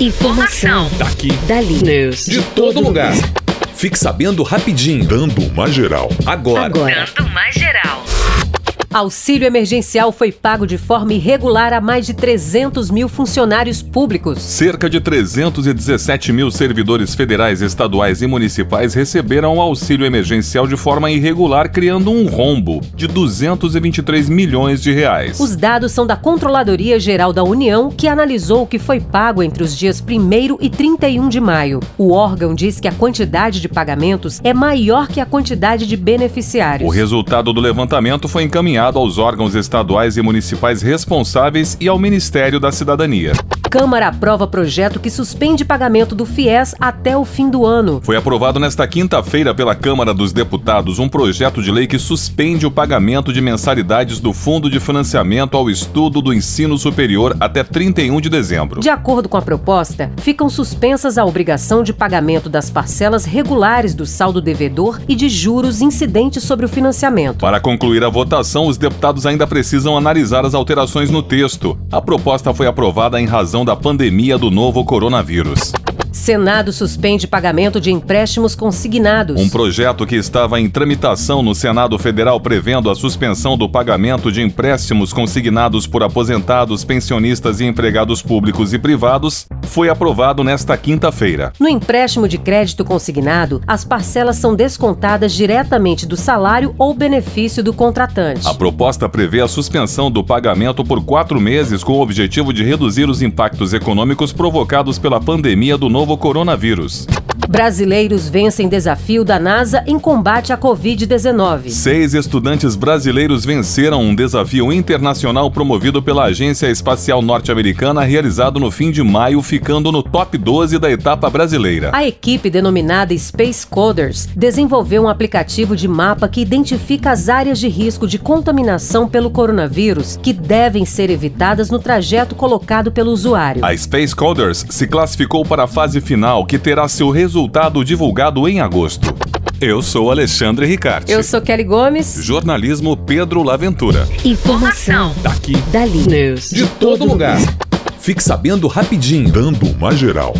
Informação. Daqui. Dali. News. De todo lugar. Fique sabendo rapidinho. Dando uma geral. Agora. Agora. Dando mais geral. Auxílio emergencial foi pago de forma irregular a mais de 300 mil funcionários públicos. Cerca de 317 mil servidores federais, estaduais e municipais receberam o auxílio emergencial de forma irregular, criando um rombo de 223 milhões de reais. Os dados são da Controladoria Geral da União, que analisou o que foi pago entre os dias 1 e 31 de maio. O órgão diz que a quantidade de pagamentos é maior que a quantidade de beneficiários. O resultado do levantamento foi encaminhado aos órgãos estaduais e municipais responsáveis e ao Ministério da Cidadania. Câmara aprova projeto que suspende pagamento do FIES até o fim do ano. Foi aprovado nesta quinta-feira pela Câmara dos Deputados um projeto de lei que suspende o pagamento de mensalidades do Fundo de Financiamento ao Estudo do Ensino Superior até 31 de dezembro. De acordo com a proposta, ficam suspensas a obrigação de pagamento das parcelas regulares do saldo devedor e de juros incidentes sobre o financiamento. Para concluir a votação, os deputados ainda precisam analisar as alterações no texto. A proposta foi aprovada em razão da pandemia do novo coronavírus. Senado suspende pagamento de empréstimos consignados. Um projeto que estava em tramitação no Senado Federal prevendo a suspensão do pagamento de empréstimos consignados por aposentados, pensionistas e empregados públicos e privados foi aprovado nesta quinta-feira. No empréstimo de crédito consignado, as parcelas são descontadas diretamente do salário ou benefício do contratante. A proposta prevê a suspensão do pagamento por quatro meses com o objetivo de reduzir os impactos econômicos provocados pela pandemia do novo coronavírus. Brasileiros vencem desafio da NASA em combate à Covid-19. Seis estudantes brasileiros venceram um desafio internacional promovido pela Agência Espacial Norte-Americana, realizado no fim de maio, ficando no top 12 da etapa brasileira. A equipe, denominada Space Coders, desenvolveu um aplicativo de mapa que identifica as áreas de risco de contaminação pelo coronavírus que devem ser evitadas no trajeto colocado pelo usuário. A Space Coders se classificou para a fase final, que terá seu resultado divulgado em agosto. Eu sou Alexandre Ricarte. Eu sou Kelly Gomes. Jornalismo Pedro Laventura. Informação. Daqui. Dali. News. De todo lugar. Fique sabendo rapidinho. Dando uma geral.